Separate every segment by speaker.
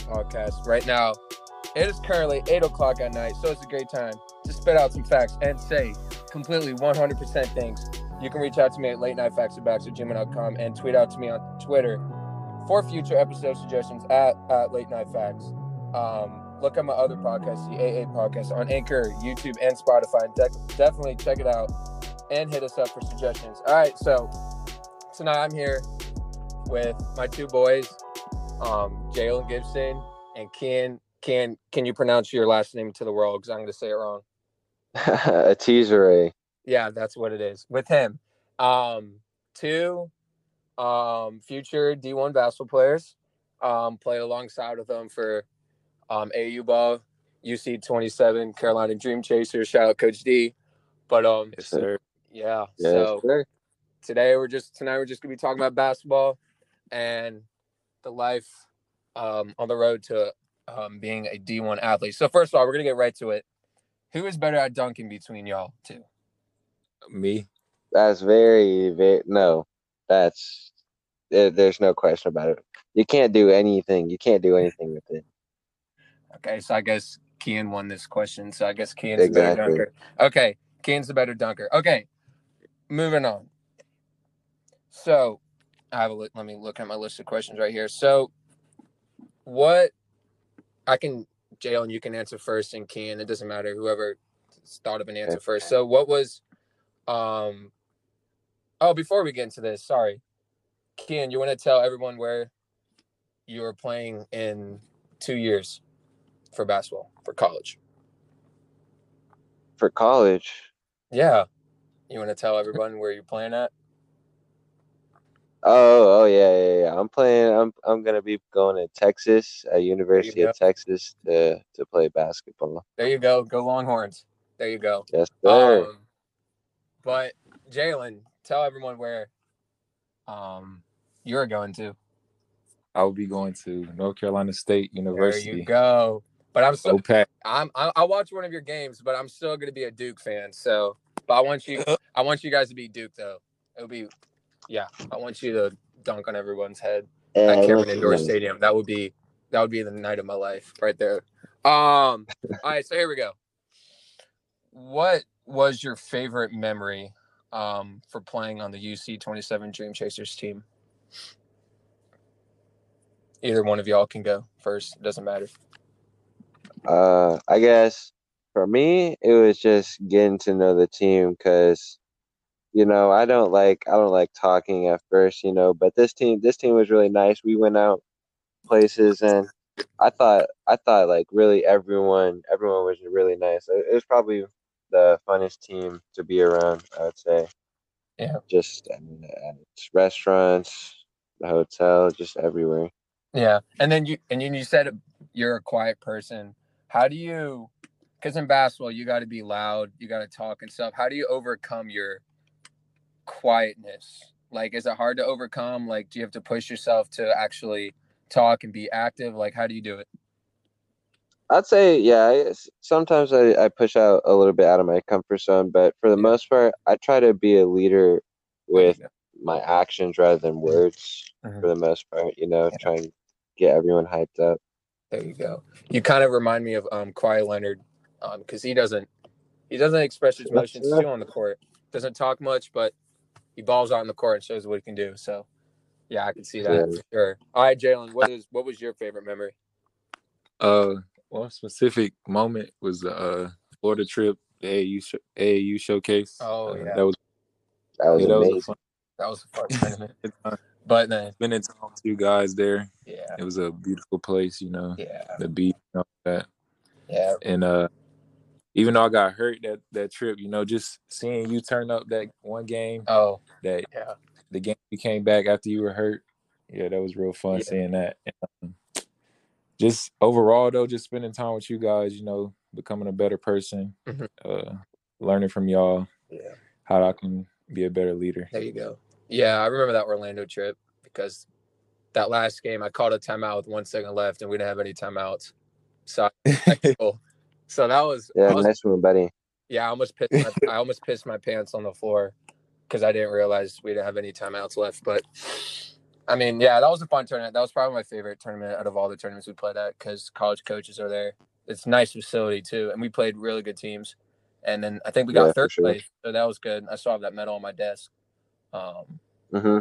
Speaker 1: podcast. Right now, it is currently 8 o'clock at night, so it's a great time to spit out some facts and say completely 100% things. You can reach out to me at late night facts at gmail.com and tweet out to me on Twitter for future episode suggestions at, at late night facts. Um, look at my other podcast, the AA podcast, on Anchor, YouTube, and Spotify. De- definitely check it out and hit us up for suggestions. All right, so tonight I'm here with my two boys, um, Jaylon Gibson and Ken. Can can you pronounce your last name to the world? Because I'm going to say it wrong.
Speaker 2: Itejere
Speaker 1: Yeah, that's what it is with him. Um, two um, future D1 basketball players. Um, played alongside with them for um, AU ball, UC 27, Carolina Dream Chasers. Shout out Coach D. But um,
Speaker 2: Yes, sir.
Speaker 1: yeah.
Speaker 2: Yes,
Speaker 1: so
Speaker 2: sir.
Speaker 1: today we're just tonight we're just gonna be talking about basketball and the life um, on the road to um, being a D1 athlete. So first of all, we're gonna get right to it. Who is better at dunking between y'all two?
Speaker 3: Me,
Speaker 2: That's very, very no. That's there, there's no question about it. You can't do anything. You can't do anything with it.
Speaker 1: Okay, so I guess Keeyan won this question. So I guess Keeyan's the better dunker. Okay, Keeyan's the better dunker. Okay, moving on. So I have a li- let me look at my list of questions right here. So what I can Jaylon, you can answer first, and Keeyan, it doesn't matter whoever thought of an answer first. So what was um oh before we get into this, sorry. Keeyan, you want to tell everyone where you were playing in two years for basketball for college?
Speaker 2: For college,
Speaker 1: Yeah. You want to tell everyone where you're playing at?
Speaker 2: Oh, oh yeah, yeah, yeah. I'm playing. I'm I'm gonna be going to Texas, at University of Texas, to to play basketball.
Speaker 1: There you go. Go Longhorns. There you go.
Speaker 2: Yes, sir.
Speaker 1: Um, but Jaylon, tell everyone where um you're going to.
Speaker 3: I will be going to North Carolina State University.
Speaker 1: There you go. But I'm still
Speaker 3: okay.
Speaker 1: I'm I, I watch one of your games, but I'm still gonna be a Duke fan. So but I want you I want you guys to be Duke though. It'll be yeah, I want you to dunk on everyone's head.
Speaker 2: Yeah,
Speaker 1: at Cameron Indoor
Speaker 2: nice.
Speaker 1: Stadium. That would be that would be the night of my life right there. Um all right, so here we go. What was your favorite memory um for playing on the UC 27 Dream Chasers team? Either one of y'all can go first. It doesn't matter.
Speaker 2: Uh, I guess for me, it was just getting to know the team because, you know, I don't like I don't like talking at first, you know, but this team this team was really nice. We went out places and I thought I thought like really everyone everyone was really nice. It, it was probably the funnest team to be around. I would say.
Speaker 1: Yeah.
Speaker 2: Just I mean, restaurants, the hotel, just everywhere.
Speaker 1: Yeah, and then you and then you said you're a quiet person. How do you? Because in basketball, you got to be loud, you got to talk and stuff. How do you overcome your quietness? Like, is it hard to overcome? Like, do you have to push yourself to actually talk and be active? Like, how do you do it?
Speaker 2: I'd say, yeah. I Sometimes I, I push out a little bit out of my comfort zone, but for the
Speaker 1: Yeah.
Speaker 2: most part, I try to be a leader with my actions rather than words.
Speaker 1: Mhm.
Speaker 2: For the most part, you know,
Speaker 1: Yeah.
Speaker 2: try and get everyone hyped up.
Speaker 1: There you go. You kind of remind me of um Kawhi Leonard, um, because he doesn't he doesn't express his emotions too on the court. Doesn't talk much, but he balls out in the court and shows what he can do. So, yeah, I can see that
Speaker 2: Yeah.
Speaker 1: for sure. All right, Jaylon, what is what was your favorite memory?
Speaker 3: Uh, one specific moment was the uh, Florida trip, the AAU sh- AAU showcase.
Speaker 1: Oh,
Speaker 3: Uh,
Speaker 1: yeah.
Speaker 3: that was
Speaker 2: That was
Speaker 3: yeah, that was
Speaker 2: amazing.
Speaker 3: fun
Speaker 1: That was a fun tournament. But then,
Speaker 3: Spending time with you guys there.
Speaker 1: yeah,
Speaker 3: It was a beautiful place, you know,
Speaker 1: yeah,
Speaker 3: the beach and all that.
Speaker 1: yeah,
Speaker 3: And uh, even though I got hurt that that trip, you know, just seeing you turn up that one game,
Speaker 1: oh,
Speaker 3: that
Speaker 1: yeah,
Speaker 3: the game you came back after you were hurt. Yeah, that was real fun
Speaker 1: Yeah.
Speaker 3: seeing that. And, um, just overall though, just spending time with you guys, you know, becoming a better person,
Speaker 1: Mhm.
Speaker 3: uh, learning from y'all
Speaker 1: yeah.
Speaker 3: how I can be a better leader.
Speaker 1: There you go. Yeah, I remember that Orlando trip because that last game I called a timeout with one second left and we didn't have any timeouts. So, cool. so that was,
Speaker 2: Yeah,
Speaker 1: was
Speaker 2: nice one, buddy.
Speaker 1: Yeah, I almost pissed my, I almost pissed my pants on the floor because I didn't realize we didn't have any timeouts left. But I mean, yeah, that was a fun tournament. That was probably my favorite tournament out of all the tournaments we played at because college coaches are there. It's nice facility too, and we played really good teams. And then I think we got
Speaker 2: Yeah,
Speaker 1: third
Speaker 2: sure.
Speaker 1: place, so that was good. I still have that medal on my desk. Um,
Speaker 2: hmm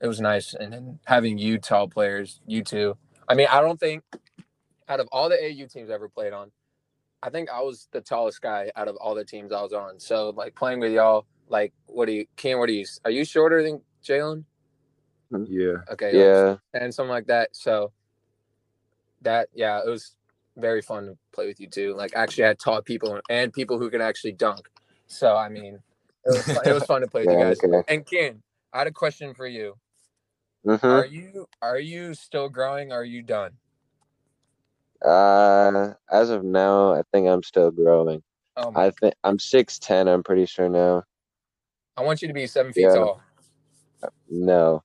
Speaker 1: it was nice, and then having Utah players, you two. I mean, I don't think out of all the AU teams I ever played on, I think I was the tallest guy out of all the teams I was on. So like playing with y'all, like what do you, Ken? What do you? Are you shorter than Jaylon?
Speaker 3: Yeah.
Speaker 1: Okay,
Speaker 2: Yeah.
Speaker 1: and something like that. So that yeah, it was very fun to play with you too. Like actually, I had tall people and people who could actually dunk. So I mean, it was fun, it was fun to play with you guys.
Speaker 2: okay.
Speaker 1: And Ken, I had a question for you.
Speaker 2: hmm
Speaker 1: Are you are you still growing? Or are you done?
Speaker 2: Uh, as of now, I think I'm still growing.
Speaker 1: Oh
Speaker 2: I think I'm six ten. I'm pretty sure now.
Speaker 1: I want you to be seven feet
Speaker 2: Yeah.
Speaker 1: tall.
Speaker 2: No,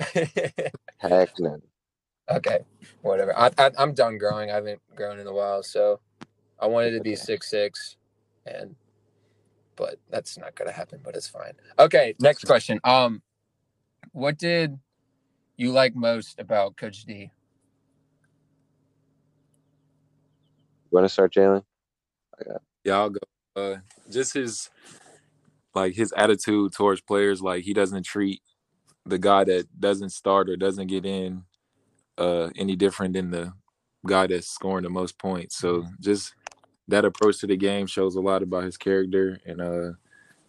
Speaker 2: heck no.
Speaker 1: okay, whatever. I, I I'm done growing. I haven't grown in a while, so I wanted to be six six, and but that's not gonna happen. But it's fine. Okay, next question. Um, what did you like most about Coach D?
Speaker 2: You want to start, Jaylon?
Speaker 3: Yeah, I'll go. Uh, just his like his attitude towards players. Like he doesn't treat the guy that doesn't start or doesn't get in uh any different than the guy that's scoring the most points. So just that approach to the game shows a lot about his character and uh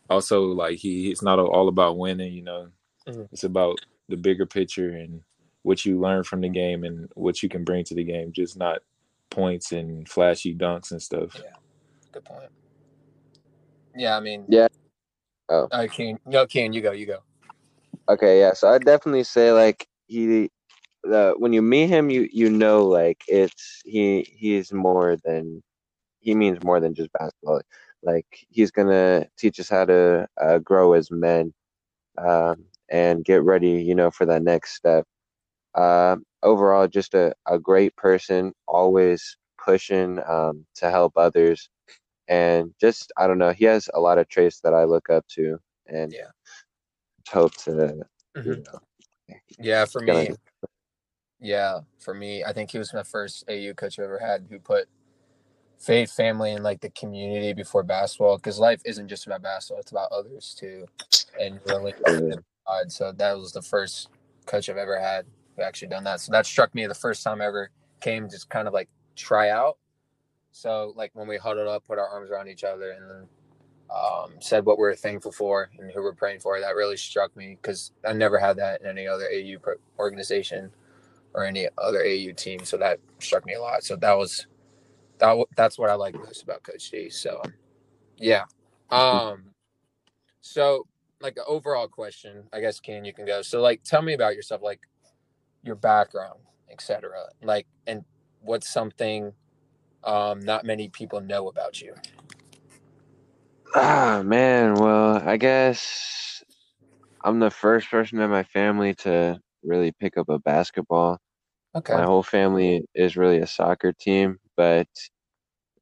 Speaker 3: also like he it's not all about winning, you know.
Speaker 1: Mhm.
Speaker 3: It's about the bigger picture and what you learn from the game and what you can bring to the game, just not points and flashy dunks and stuff.
Speaker 1: Yeah, good point. Yeah, I mean,
Speaker 2: Yeah. Oh.
Speaker 1: I can no, Ken, you go, you go.
Speaker 2: Okay, yeah. So I definitely say like he, the when you meet him, you you know like it's he he's more than he means more than just basketball. Like he's gonna teach us how to uh, grow as men, um, and get ready, you know, for that next step. Um, overall, just a, a great person, always pushing um, to help others, and just I don't know, he has a lot of traits that I look up to, and
Speaker 1: Yeah.
Speaker 2: hope to you
Speaker 1: Mhm.
Speaker 2: know,
Speaker 1: Yeah, for
Speaker 2: gonna-
Speaker 1: me, yeah, for me, I think he was my first AU coach I ever had who put faith, family, and like the community before basketball. Because life isn't just about basketball; it's about others too, and really. So that was the first coach I've ever had actually done that. So that struck me the first time I ever came, just kind of like try out. So like when we huddled up, put our arms around each other, and then um, said what we are thankful for and who we're praying for. That really struck me because I never had that in any other AU organization or any other AU team. So that struck me a lot. So that was that. That's what I like most about Coach D. So yeah. Um. So like an overall question, I guess, Ken, you can go. So like, tell me about yourself, like your background, etc. Like, and what's something um not many people know about you.
Speaker 2: Ah man, well, I guess I'm the first person in my family to really pick up a basketball.
Speaker 1: Okay.
Speaker 2: My whole family is really a soccer team, but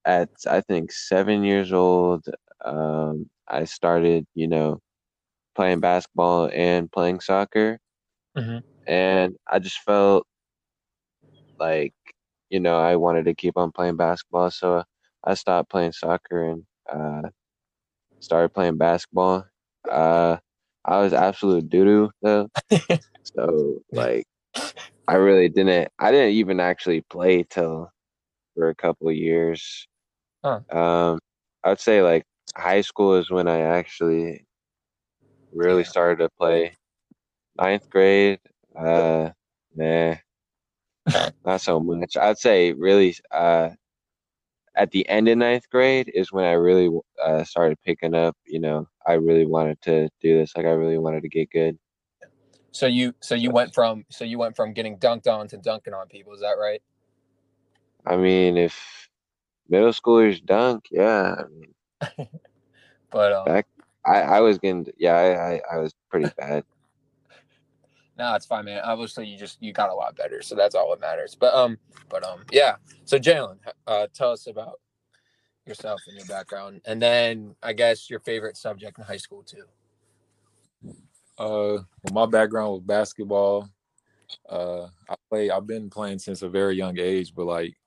Speaker 2: at I think seven years old, um, I started, you know, playing basketball and playing soccer,
Speaker 1: Mhm.
Speaker 2: And I just felt like, you know, I wanted to keep on playing basketball, so I stopped playing soccer and uh, started playing basketball. Uh, I was absolute doo doo though, so like I really didn't. I didn't even actually play till for a couple of years.
Speaker 1: Huh.
Speaker 2: Um, I'd say like high school is when I actually really
Speaker 1: Yeah.
Speaker 2: started to play. Ninth grade, uh, nah, not so much. I'd say really, uh, at the end of ninth grade is when I really uh, started picking up. You know, I really wanted to do this. Like I really wanted to get good.
Speaker 1: So you so you went from so you went from getting dunked on to dunking on people. Is that right?
Speaker 2: I mean, if middle schoolers dunk, yeah. I mean,
Speaker 1: But um,
Speaker 2: Back- I, I was getting, yeah, I, I, I was pretty bad.
Speaker 1: No, it's fine, man. Obviously, you just you got a lot better, so that's all that matters. But um, but um, yeah. So Jaylon, uh, tell us about yourself and your background, and then I guess your favorite subject in high school too.
Speaker 3: Uh, well, my background was basketball. Uh, I play. I've been playing since a very young age, but like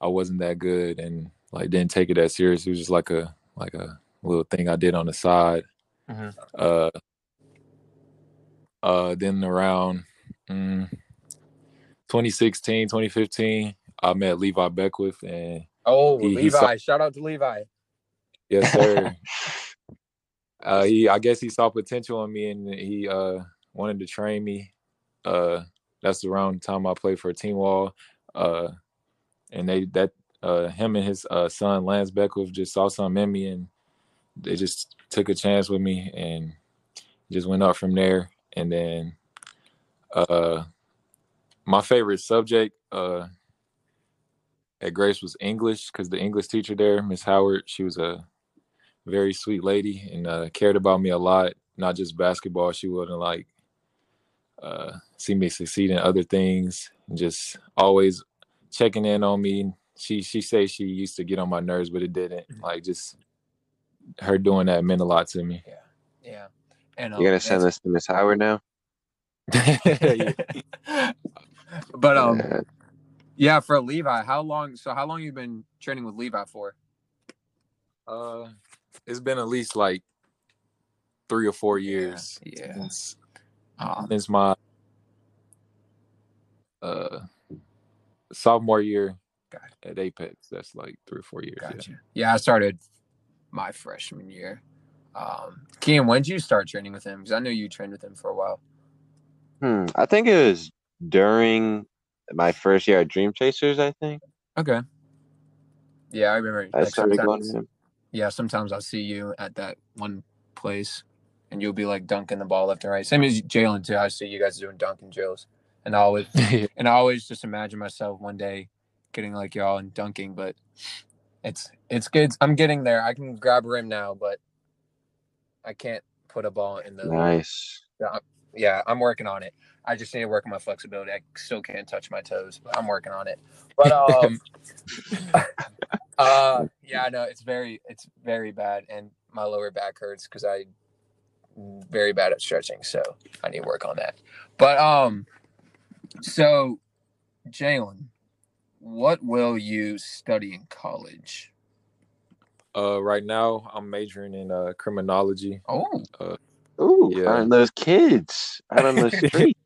Speaker 3: I wasn't that good and like didn't take it that serious. It was just like a like a little thing I did on the side.
Speaker 1: Mhm.
Speaker 3: Uh, uh, then around mm, 2016, 2015, I met Levi Beckwith, and
Speaker 1: Oh,
Speaker 3: He- he
Speaker 1: Levi!
Speaker 3: saw-
Speaker 1: Shout out to Levi.
Speaker 3: yes, sir. uh, he, I guess he saw potential in me, and he uh wanted to train me. Uh, that's around the time I played for Team Wall. Uh, and they that uh him and his uh son Lance Beckwith just saw something in me, and they just took a chance with me, and just went up from there. And then, uh, my favorite subject uh at Grace was English because the English teacher there, Miss Howard, she was a very sweet lady and uh, cared about me a lot. Not just basketball. She wouldn't like uh, see me succeed in other things. And just always checking in on me. She she say she used to get on my nerves, but it didn't. Like just her doing that meant a lot to me.
Speaker 1: Yeah, yeah, and
Speaker 2: You're gonna send this to Miss Howard now?
Speaker 1: But um,
Speaker 2: Yeah.
Speaker 1: yeah, for Levi, how long? So how long you been training with Levi for?
Speaker 3: Uh, it's been at least like three or four years
Speaker 1: Yeah.
Speaker 3: since
Speaker 1: Um,
Speaker 3: since my uh sophomore year
Speaker 1: Gotcha.
Speaker 3: at Apex. That's like three or four years. yeah.
Speaker 1: Yeah, I started my freshman year. Um, when did you start training with him? Because I know you trained with him for a while.
Speaker 2: Hmm. I think it was during my first year at Dream Chasers. I think
Speaker 1: Okay. Yeah, I remember.
Speaker 2: I
Speaker 1: like,
Speaker 2: started going to him.
Speaker 1: yeah, sometimes I'll see you at that one place, and you'll be like dunking the ball left and right. Same as Jaylon too. I see you guys doing dunking drills, and I always and I always just imagine myself one day getting like y'all and dunking. But it's it's good. I'm getting there. I can grab a rim now, but I can't put a ball in the.
Speaker 2: Nice.
Speaker 1: Yeah, I'm working on it. I just need to work on my flexibility. I still can't touch my toes, but I'm working on it. But um, uh, yeah, I know it's very, it's very bad, and my lower back hurts because I very bad at stretching, so I need to work on that. But um, so Jaylon, what will you study in college?
Speaker 3: Uh, right now I'm majoring in uh criminology.
Speaker 1: Oh,
Speaker 2: Ooh,
Speaker 3: Yeah.
Speaker 2: aren't those kids out on the street?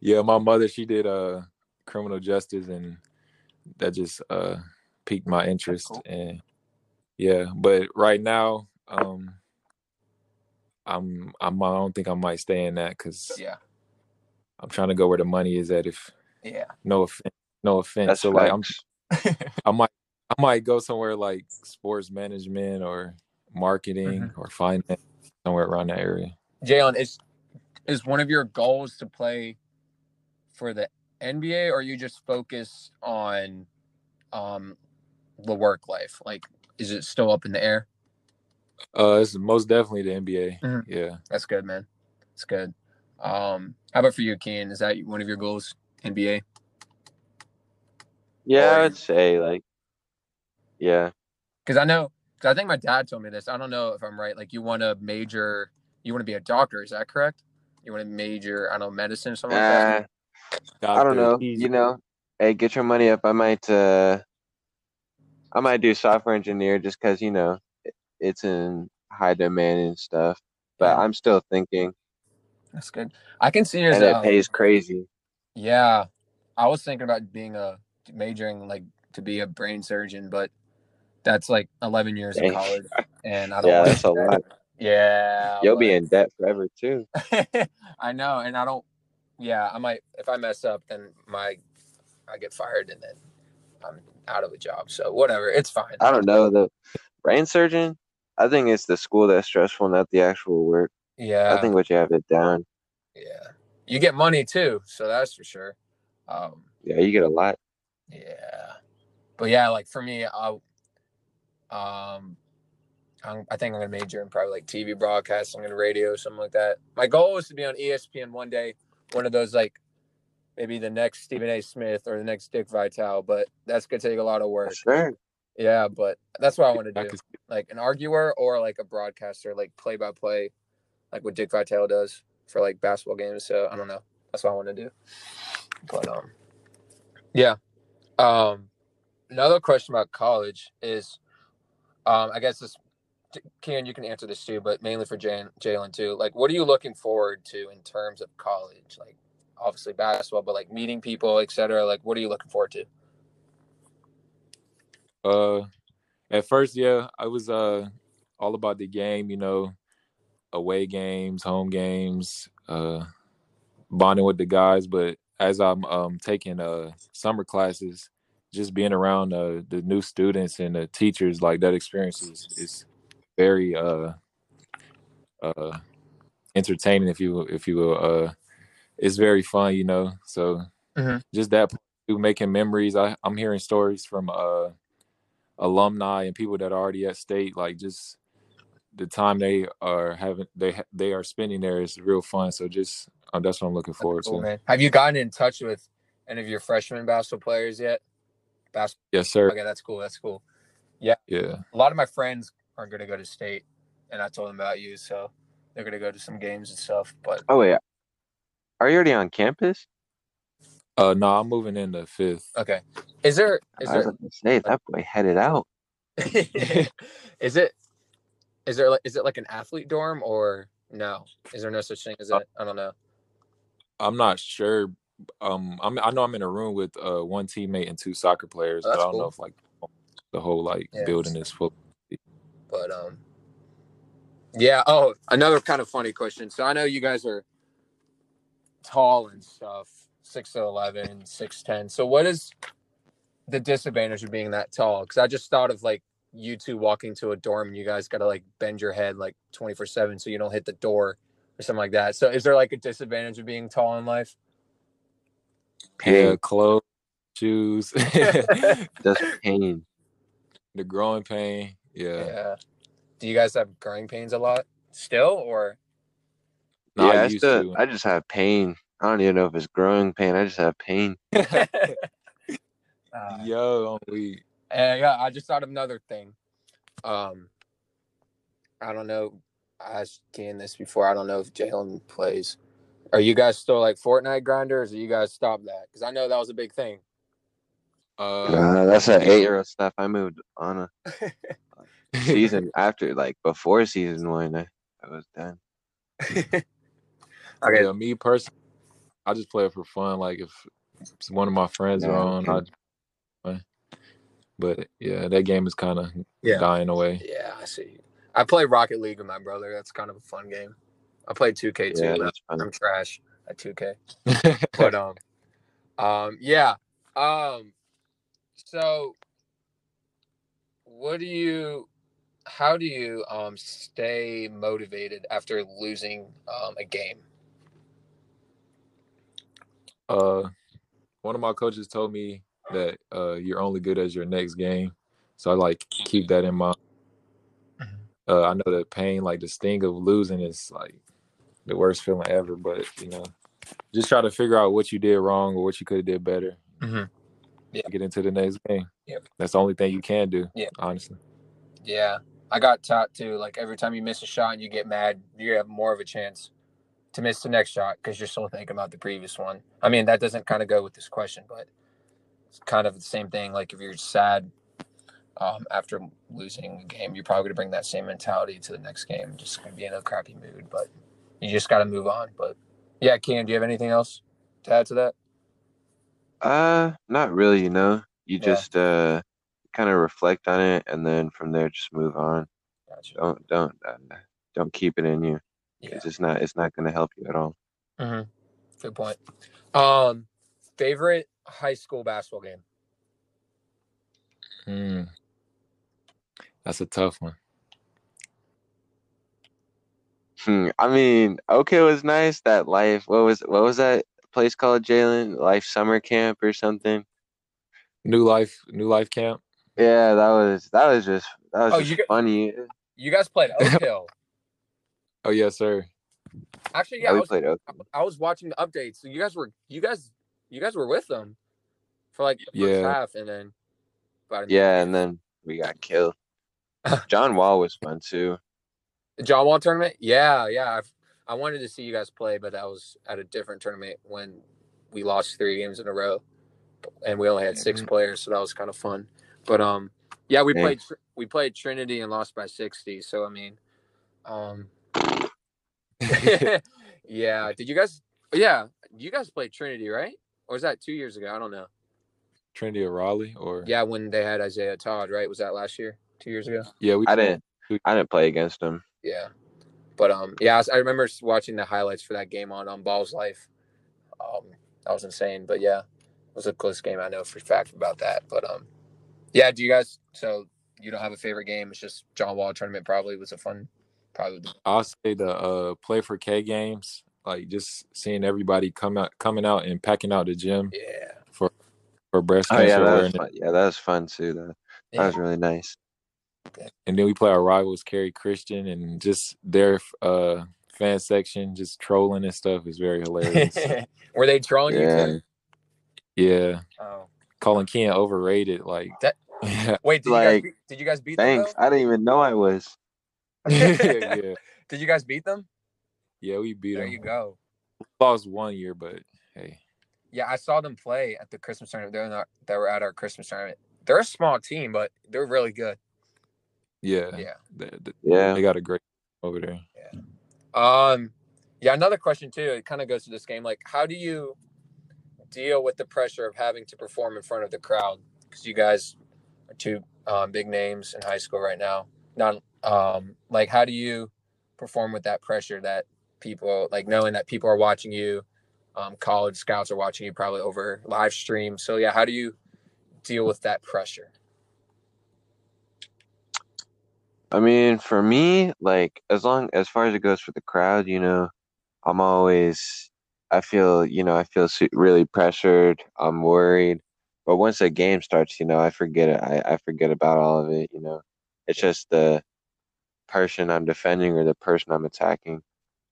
Speaker 3: yeah, my mother she did uh criminal justice, and that just uh piqued my interest.
Speaker 1: cool.
Speaker 3: And yeah, but right now um I'm I'm I don't think I might stay in that because
Speaker 1: yeah,
Speaker 3: I'm trying to go where the money is at. If
Speaker 1: yeah,
Speaker 3: no offense, no offense.
Speaker 2: That's
Speaker 3: so like I'm. I might I might go somewhere like sports management or marketing
Speaker 1: Mm-hmm.
Speaker 3: or finance somewhere around that area.
Speaker 1: Jaylon, is is one of your goals to play for the NBA, or you just focus on um the work life? Like, is it still up in the air?
Speaker 3: Uh, it's most definitely the NBA.
Speaker 1: Mhm.
Speaker 3: Yeah.
Speaker 1: That's good, man. That's good. Um, how about for you, Ken? Is that one of your goals? NBA?
Speaker 2: Yeah,
Speaker 1: Or-
Speaker 2: I'd say like, yeah,
Speaker 1: Because I know, because I think my dad told me this. I don't know if I'm right. Like, you want to major, you want to be a doctor. Is that correct? You want to major, I don't know, medicine or something like that?
Speaker 2: uh, I don't know.
Speaker 3: Doctor,
Speaker 2: You know, hey, get your money up. I might, uh, I might do software engineer just because you know it's in high demand and stuff. But
Speaker 1: Yeah.
Speaker 2: I'm still thinking,
Speaker 1: That's good. I can see you as
Speaker 2: and it
Speaker 1: a-
Speaker 2: pays crazy.
Speaker 1: Yeah, I was thinking about being a majoring like to be a brain surgeon, but that's like 11 years of college, and I don't.
Speaker 2: Yeah,
Speaker 1: want
Speaker 2: that's a lot.
Speaker 1: Yeah,
Speaker 2: You'll be in debt forever too.
Speaker 1: I know, and I don't. Yeah, I might. If I mess up, then my I get fired, and then I'm out of a job. So whatever, it's fine.
Speaker 2: I don't know the brain surgeon. I think it's the school that's stressful, not the actual work.
Speaker 1: Yeah,
Speaker 2: I think what you have it down.
Speaker 1: yeah. You get money too, so that's for sure. Um,
Speaker 2: Yeah, you get a lot.
Speaker 1: Yeah, but yeah, like for me, I, um, I'm, I think I'm gonna major in probably like TV broadcasting and radio, something like that. My goal is to be on ESPN one day, one of those like maybe the next Stephen A. Smith or the next Dick Vitale, but that's gonna take a lot of work.
Speaker 2: Sure.
Speaker 1: Yeah, but that's what I want to do, like an arguer or like a broadcaster, like play by play, like what Dick Vitale does for like basketball games. So I don't know. That's what I want to do. But um, yeah. Um, another question about college is, um, I guess this, Ken, you can answer this too, but mainly for Jaylon too. Like, what are you looking forward to in terms of college? Like, obviously basketball, but like meeting people, etc. Like, what are you looking forward to?
Speaker 3: Uh, at first, yeah, I was uh all about the game. You know, away games, home games, uh, bonding with the guys. But as I'm um taking uh summer classes, just being around uh the new students and the teachers, like that experience is is very uh uh entertaining if you if you will uh it's very fun you know so mm-hmm. just that making memories i i'm hearing stories from uh alumni and people that are already at state like just the time they are having they they are spending there is real fun so just uh, that's what i'm looking forward cool, to
Speaker 1: man. have you gotten in touch with any of your freshman basketball players yet
Speaker 3: basketball yes sir
Speaker 1: okay that's cool that's cool yeah
Speaker 3: yeah
Speaker 1: a lot of my friends are going to go to state and i told them about you so they're going to go to some games and stuff but
Speaker 2: oh yeah are you already on campus
Speaker 3: uh, no, I'm moving in the fifth.
Speaker 1: Okay. Is there? Is
Speaker 2: I was
Speaker 1: there?
Speaker 2: Gonna say that boy headed out.
Speaker 1: is it? Is there like? Is it like an athlete dorm or no? Is there no such thing as uh, it? I don't know.
Speaker 3: I'm not sure. Um, I'm, I know I'm in a room with uh one teammate and two soccer players, oh, but I don't cool. know if like the whole like yeah. building is full.
Speaker 1: But um, yeah. Oh, another kind of funny question. So I know you guys are tall and stuff six 11, 6'10. So, what is the disadvantage of being that tall? Because I just thought of like you two walking to a dorm and you guys got to like bend your head like 24 7 so you don't hit the door or something like that. So, is there like a disadvantage of being tall in life?
Speaker 3: Pain. Yeah, clothes, shoes,
Speaker 2: just pain.
Speaker 3: The growing pain. Yeah. Yeah.
Speaker 1: Do you guys have growing pains a lot still or?
Speaker 2: No, yeah, I, I, still, I just have pain. I don't even know if it's growing pain. I just have pain.
Speaker 3: uh, Yo, we.
Speaker 1: Yeah, I just thought of another thing. Um, I don't know. I asked Ken this before. I don't know if Jaylon plays. Are you guys still like Fortnite grinders, or you guys stop that? Because I know that was a big thing.
Speaker 2: Uh, uh that's an eight-year-old stuff. I moved on a season after, like before season one. I, I was done.
Speaker 3: okay, yeah, me personally, I just play it for fun. Like if one of my friends yeah, are on, okay. I. But yeah, that game is kind of yeah. dying away.
Speaker 1: Yeah, I see. I play Rocket League with my brother. That's kind of a fun game. I play 2K too. Yeah, I'm trash at 2K. but um, um, yeah. Um, so what do you? How do you um stay motivated after losing um a game?
Speaker 3: Uh, one of my coaches told me that uh, you're only good as your next game, so I like keep that in mind. Mm-hmm. Uh, I know the pain, like the sting of losing, is like the worst feeling ever. But you know, just try to figure out what you did wrong or what you could have did better. Mm-hmm. Yeah. Get into the next game. Yep. That's the only thing you can do. Yeah. Honestly.
Speaker 1: Yeah. I got taught to like every time you miss a shot and you get mad, you have more of a chance to miss the next shot because you're still thinking about the previous one. I mean, that doesn't kind of go with this question, but it's kind of the same thing. Like if you're sad um, after losing a game, you're probably going to bring that same mentality to the next game. Just going to be in a crappy mood, but you just got to move on. But yeah, Cam, do you have anything else to add to that?
Speaker 2: Uh, not really. You know, you yeah. just uh kind of reflect on it, and then from there, just move on. Gotcha. Don't don't uh, don't keep it in you. Yeah. It's not it's not going to help you at all.
Speaker 1: Mm-hmm. Good point. Um, favorite high school basketball game?
Speaker 3: Hmm. That's a tough one.
Speaker 2: Hmm. I mean, okay, was nice. That life. What was what was that place called, Jaylon? Life Summer Camp or something?
Speaker 3: New Life, New Life Camp.
Speaker 2: Yeah, that was that was just that was oh, just you funny.
Speaker 1: You guys played Oak Hill.
Speaker 3: Oh yes, sir.
Speaker 1: Actually, yeah, I was, played I was watching the updates. So you guys were you guys you guys were with them for like the first yeah. half, and then
Speaker 2: yeah, and then we got killed. John Wall was fun too.
Speaker 1: The John Wall tournament, yeah, yeah. I've I wanted to see you guys play, but that was at a different tournament when we lost three games in a row, and we only had 6
Speaker 3: Mhm.
Speaker 1: players, so that was kind of fun. But um, yeah, we
Speaker 2: Dang.
Speaker 1: played we played Trinity and lost by sixty. So I mean, um, yeah. Did you guys? Yeah, you guys played Trinity, right? Or was that two years ago? I don't know.
Speaker 3: Trinity or Raleigh or
Speaker 1: Yeah, when they had Isaiah Todd, right? Was that last year? Two years ago?
Speaker 3: yeah we
Speaker 2: I didn't. I didn't play against him.
Speaker 1: Yeah. But um, yeah, I, was- I remember watching the highlights for that game on on Ballislife. Um, that was insane. But yeah, it was a close game. I know for a fact about that. But um, yeah. Do you guys? So you don't have a favorite game? It's just John Wall tournament. Probably was a fun. Probably.
Speaker 3: I'll say the uh play for K games, like just seeing everybody come out coming out and packing out the gym
Speaker 1: Yeah.
Speaker 3: for for breast
Speaker 2: Oh
Speaker 3: cancer
Speaker 2: yeah, that was fun. Yeah, that was fun too. That, that
Speaker 1: Yeah.
Speaker 2: was really nice.
Speaker 3: And then we play our rivals, Cary Christian, and just their uh fan section just trolling and stuff is very hilarious.
Speaker 1: Were they trolling
Speaker 2: Yeah.
Speaker 1: you too?
Speaker 3: yeah.
Speaker 1: Oh.
Speaker 3: Calling Ken overrated, like
Speaker 1: That-
Speaker 3: yeah,
Speaker 1: Wait, did you guys
Speaker 2: Like,
Speaker 1: beat, did you guys beat
Speaker 2: Thanks.
Speaker 1: them?
Speaker 2: I didn't even know I was.
Speaker 1: though?
Speaker 3: yeah,
Speaker 1: Did you guys beat them?
Speaker 3: yeah. We beat
Speaker 1: There
Speaker 3: them.
Speaker 1: There you go.
Speaker 3: Lost one year, but hey,
Speaker 1: Yeah, I saw them play at the Christmas tournament. They're not, they were at our Christmas tournament. They're a small team, but they're really good.
Speaker 3: Yeah,
Speaker 1: Yeah.
Speaker 3: They, they-
Speaker 2: Yeah.
Speaker 3: they got a great over there. Yeah.
Speaker 1: Um, yeah, another question too. It kind of goes to this game. Like, how do you deal with the pressure of having to perform in front of the crowd? Because you guys are two um, big names in high school right now. Not um, like, how do you perform with that pressure that people like knowing that people are watching you? Um, college scouts are watching you probably over live stream. So yeah, how do you deal with that pressure?
Speaker 2: I mean, for me, like as long as far as it goes for the crowd, you know, I'm always I feel, you know, I feel really pressured. I'm worried. But once the game starts, you know, I forget it. I, I forget about all of it, you know. It's just the person I'm defending or the person I'm attacking.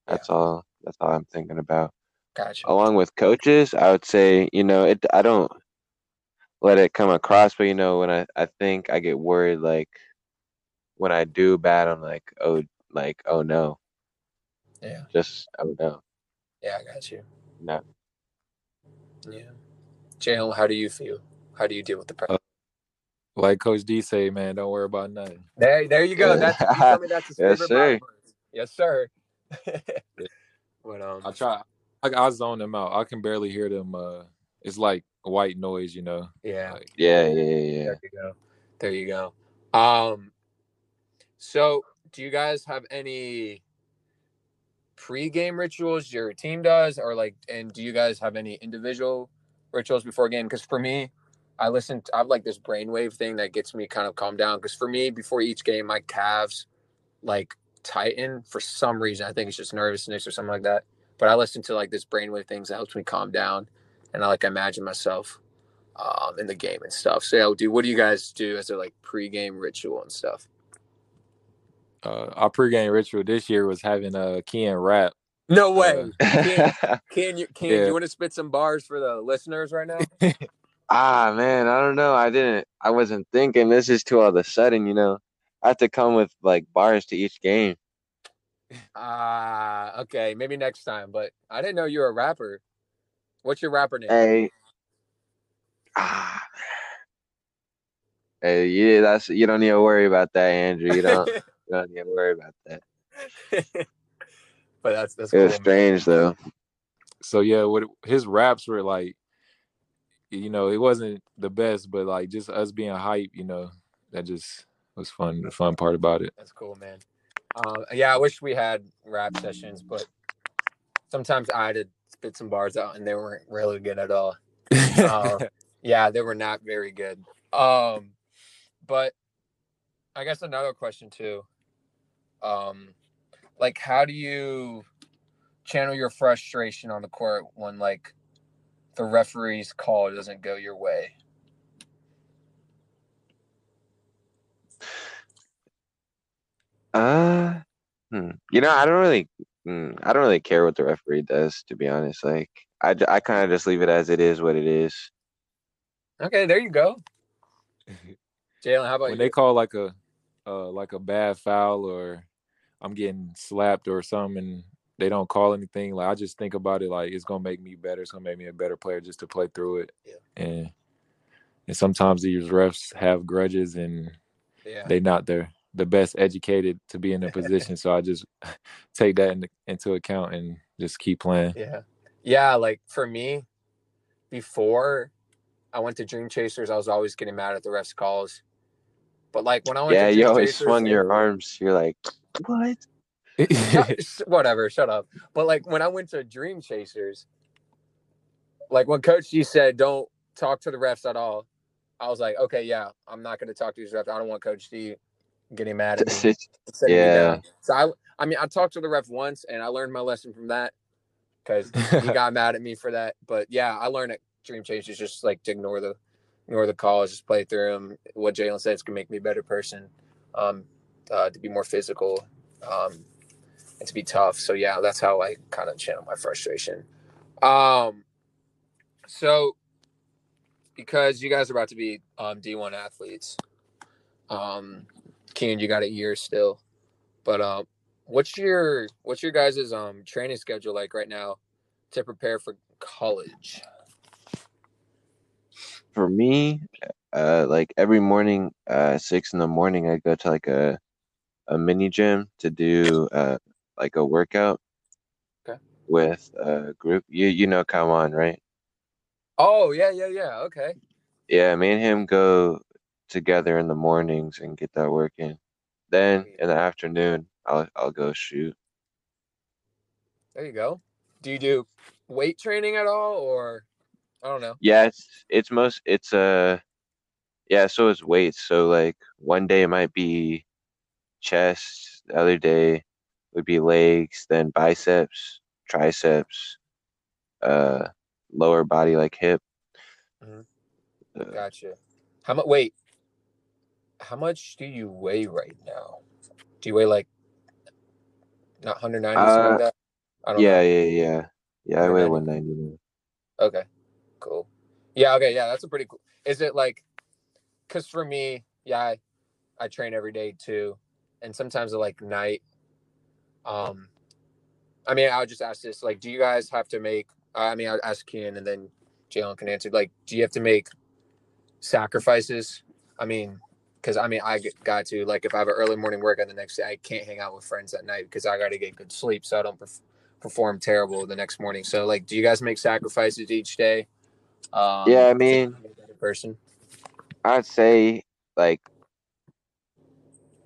Speaker 2: That's all. That's all I'm thinking about.
Speaker 1: Gotcha.
Speaker 2: Along with coaches, I would say, you know, it I don't let it come across, but you know, when I, I think I get worried like when I do bad, I'm like, oh like, oh no.
Speaker 1: Yeah.
Speaker 2: Just oh no.
Speaker 1: Yeah, I got you.
Speaker 2: No.
Speaker 1: Yeah. Jaylon, how do you feel? How do you deal with the pressure?
Speaker 3: Like Coach D say, man, don't worry about nothing.
Speaker 1: There, there you go. That's you told me that's his
Speaker 2: Yes,
Speaker 1: favorite
Speaker 2: sir.
Speaker 1: Bible. Yes, sir. but um,
Speaker 3: I try. I, I zone them out. I can barely hear them. Uh, it's like white noise, you know.
Speaker 1: yeah,
Speaker 3: Like,
Speaker 2: Yeah, yeah, yeah, yeah.
Speaker 1: there you go. There you go. Um, so do you guys have any pre-game rituals your team does, or like, and do you guys have any individual rituals before game? Because for me, I listen. To, I have like this brainwave thing that gets me kind of calmed down. Because for me, before each game, my calves like tighten for some reason. I think it's just nervousness or something like that. But I listen to like this brainwave things that helps me calm down, and I like imagine myself um, in the game and stuff. So, yeah, dude, what do you guys do as a like pre-game ritual and stuff?
Speaker 3: Uh, our pregame ritual this year was having a Ken rap.
Speaker 1: No way.
Speaker 3: Uh,
Speaker 1: Can, can you can
Speaker 3: Yeah.
Speaker 1: you want to spit some bars for the listeners right now?
Speaker 2: ah man, I don't know. I didn't I wasn't thinking this is too all of a sudden, you know. I have to come with like bars to each game.
Speaker 1: Ah, okay, maybe next time. But I didn't know you were a rapper. What's your rapper name?
Speaker 2: Hey. Ah. Hey, yeah, that's you don't need to worry about that, Andrew. You don't, you don't need to worry about that.
Speaker 1: but that's that's
Speaker 2: It
Speaker 1: cool.
Speaker 2: was
Speaker 1: man.
Speaker 2: strange though.
Speaker 3: so yeah, what his raps were like, you know, it wasn't the best, but like just us being hype, you know, that just was fun. The fun part about it.
Speaker 1: That's cool, man. Um, yeah, I wish we had rap sessions, but sometimes I had to spit some bars out, and they weren't really good at all. Uh, yeah, they were not very good. Um, but I guess another question too. Um, like, how do you channel your frustration on the court when like the referee's call doesn't go your way?
Speaker 2: Uh, hmm. you know, I don't really, mm, I don't really care what the referee does, to be honest. Like, i, I kind of just leave it as it is, what it is.
Speaker 1: Okay, there you go, Jaylon. How about
Speaker 3: when
Speaker 1: you?
Speaker 3: they call like a uh like a bad foul or I'm getting slapped or something, and they don't call anything. Like I just think about it like it's gonna make me better. It's gonna make me a better player just to play through it.
Speaker 1: Yeah.
Speaker 3: And and sometimes these refs have grudges and
Speaker 1: Yeah.
Speaker 3: they not the the best educated to be in the position. so I just take that in, into account and just keep playing.
Speaker 1: Yeah. Yeah, like for me, before I went to Dream Chasers, I was always getting mad at the refs calls. But like when I went
Speaker 2: Yeah,
Speaker 1: to
Speaker 2: you always
Speaker 1: Chasers,
Speaker 2: swung your arms. You're like, what?
Speaker 1: Shut- whatever, shut up. But like when I went to Dream Chasers, like when Coach D said don't talk to the refs at all, I was like, okay, yeah, I'm not gonna talk to these refs. I don't want Coach D getting mad at me.
Speaker 2: Sit-
Speaker 1: sitting me
Speaker 2: Yeah.
Speaker 1: So I, I mean, I talked to the ref once, and I learned my lesson from that because he got mad at me for that. But yeah, I learned at Dream Chasers just like to ignore the, ignore the calls, just play through them. What Jaylon said is gonna make me a better person, um, uh, to be more physical, um, and to be tough. So yeah, that's how I kind of channel my frustration. Um, so because you guys are about to be um D1 athletes, um, Keenan, you got a year still, but um, what's your what's your guys' um training schedule like right now to prepare for college?
Speaker 2: For me, uh, like every morning, uh, six in the morning, I go to like a a mini gym to do uh like a workout.
Speaker 1: Okay.
Speaker 2: With a group, you you know, come on, right?
Speaker 1: Oh yeah, yeah, yeah. Okay.
Speaker 2: Yeah, me and him go together in the mornings and get that work in. Then in the afternoon, I'll I'll go shoot.
Speaker 1: There you go. Do you do weight training at all, or I don't know?
Speaker 2: Yeah, it's it's most it's uh yeah, so it's weights. So like one day it might be chest, the other day would be legs, then biceps, triceps, uh lower body like hip.
Speaker 1: Mhm.
Speaker 2: Uh,
Speaker 1: Gotcha. How much? Wait. How much do you weigh right now? Do you weigh like not 190 something
Speaker 2: Uh,
Speaker 1: like that? I don't
Speaker 2: yeah,
Speaker 1: know.
Speaker 2: yeah, yeah. Yeah, I weigh
Speaker 1: 190.
Speaker 2: 190 now.
Speaker 1: Okay. Cool. Yeah. Okay. Yeah. That's a pretty cool. Is it like? Because for me, yeah, I, I train every day too, and sometimes at like night. Um, I mean, I'll just ask this: like, do you guys have to make? I mean, I'll ask Keenan, and then Jaylon can answer. Like, do you have to make sacrifices? I mean, because I mean, I got to like if I have an early morning work workout the next day, I can't hang out with friends at night because I got to get good sleep, so I don't perf- perform terrible the next morning. So, like, do you guys make sacrifices each day? Um,
Speaker 2: Yeah, I mean-
Speaker 1: be a better person.
Speaker 2: I'd say like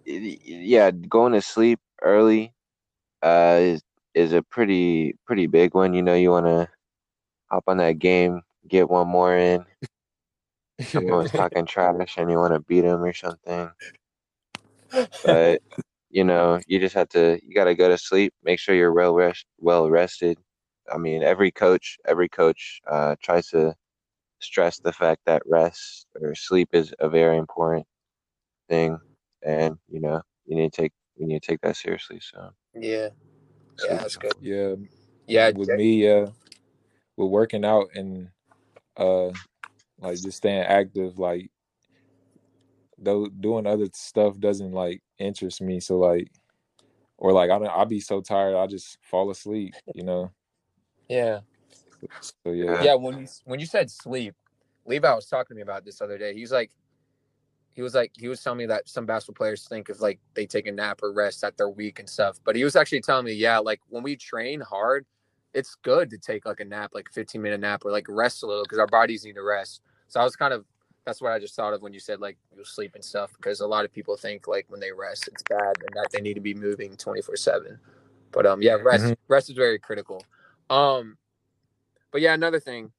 Speaker 2: yeah, going to sleep early uh is is a pretty pretty big one. You know, you want to hop on that game, get one more in. Someone's talking trash and you want to beat them or something. But you know, you just have to you got to go to sleep, make sure you're well rest well rested. I mean, every coach every coach uh tries to stress the fact that rest or sleep is a very important thing and you know, you need to take you need to take that seriously. So
Speaker 1: yeah, yeah, that's good.
Speaker 3: yeah,
Speaker 1: Yeah,
Speaker 3: with
Speaker 1: Jay-
Speaker 3: me, uh, with working out and uh, like just staying active, like though doing other stuff doesn't like interest me. So like, or like I don't, I'll be so tired, I just fall asleep. You know.
Speaker 1: yeah,
Speaker 3: So yeah.
Speaker 1: yeah. When you when you said sleep, Levi was talking to me about this other day. He's like, he was like, he was telling me that some basketball players think of like they take a nap or rest at their week and stuff. But he was actually telling me, yeah, like when we train hard, it's good to take like a nap, like a 15 minute nap, or like rest a little because our bodies need to rest. So I was kind of that's what I just thought of when you said like you sleep and stuff because a lot of people think like when they rest it's bad and that they need to be moving 24 seven. But um, yeah, rest
Speaker 3: Mhm.
Speaker 1: rest is very critical. Um, but yeah, another thing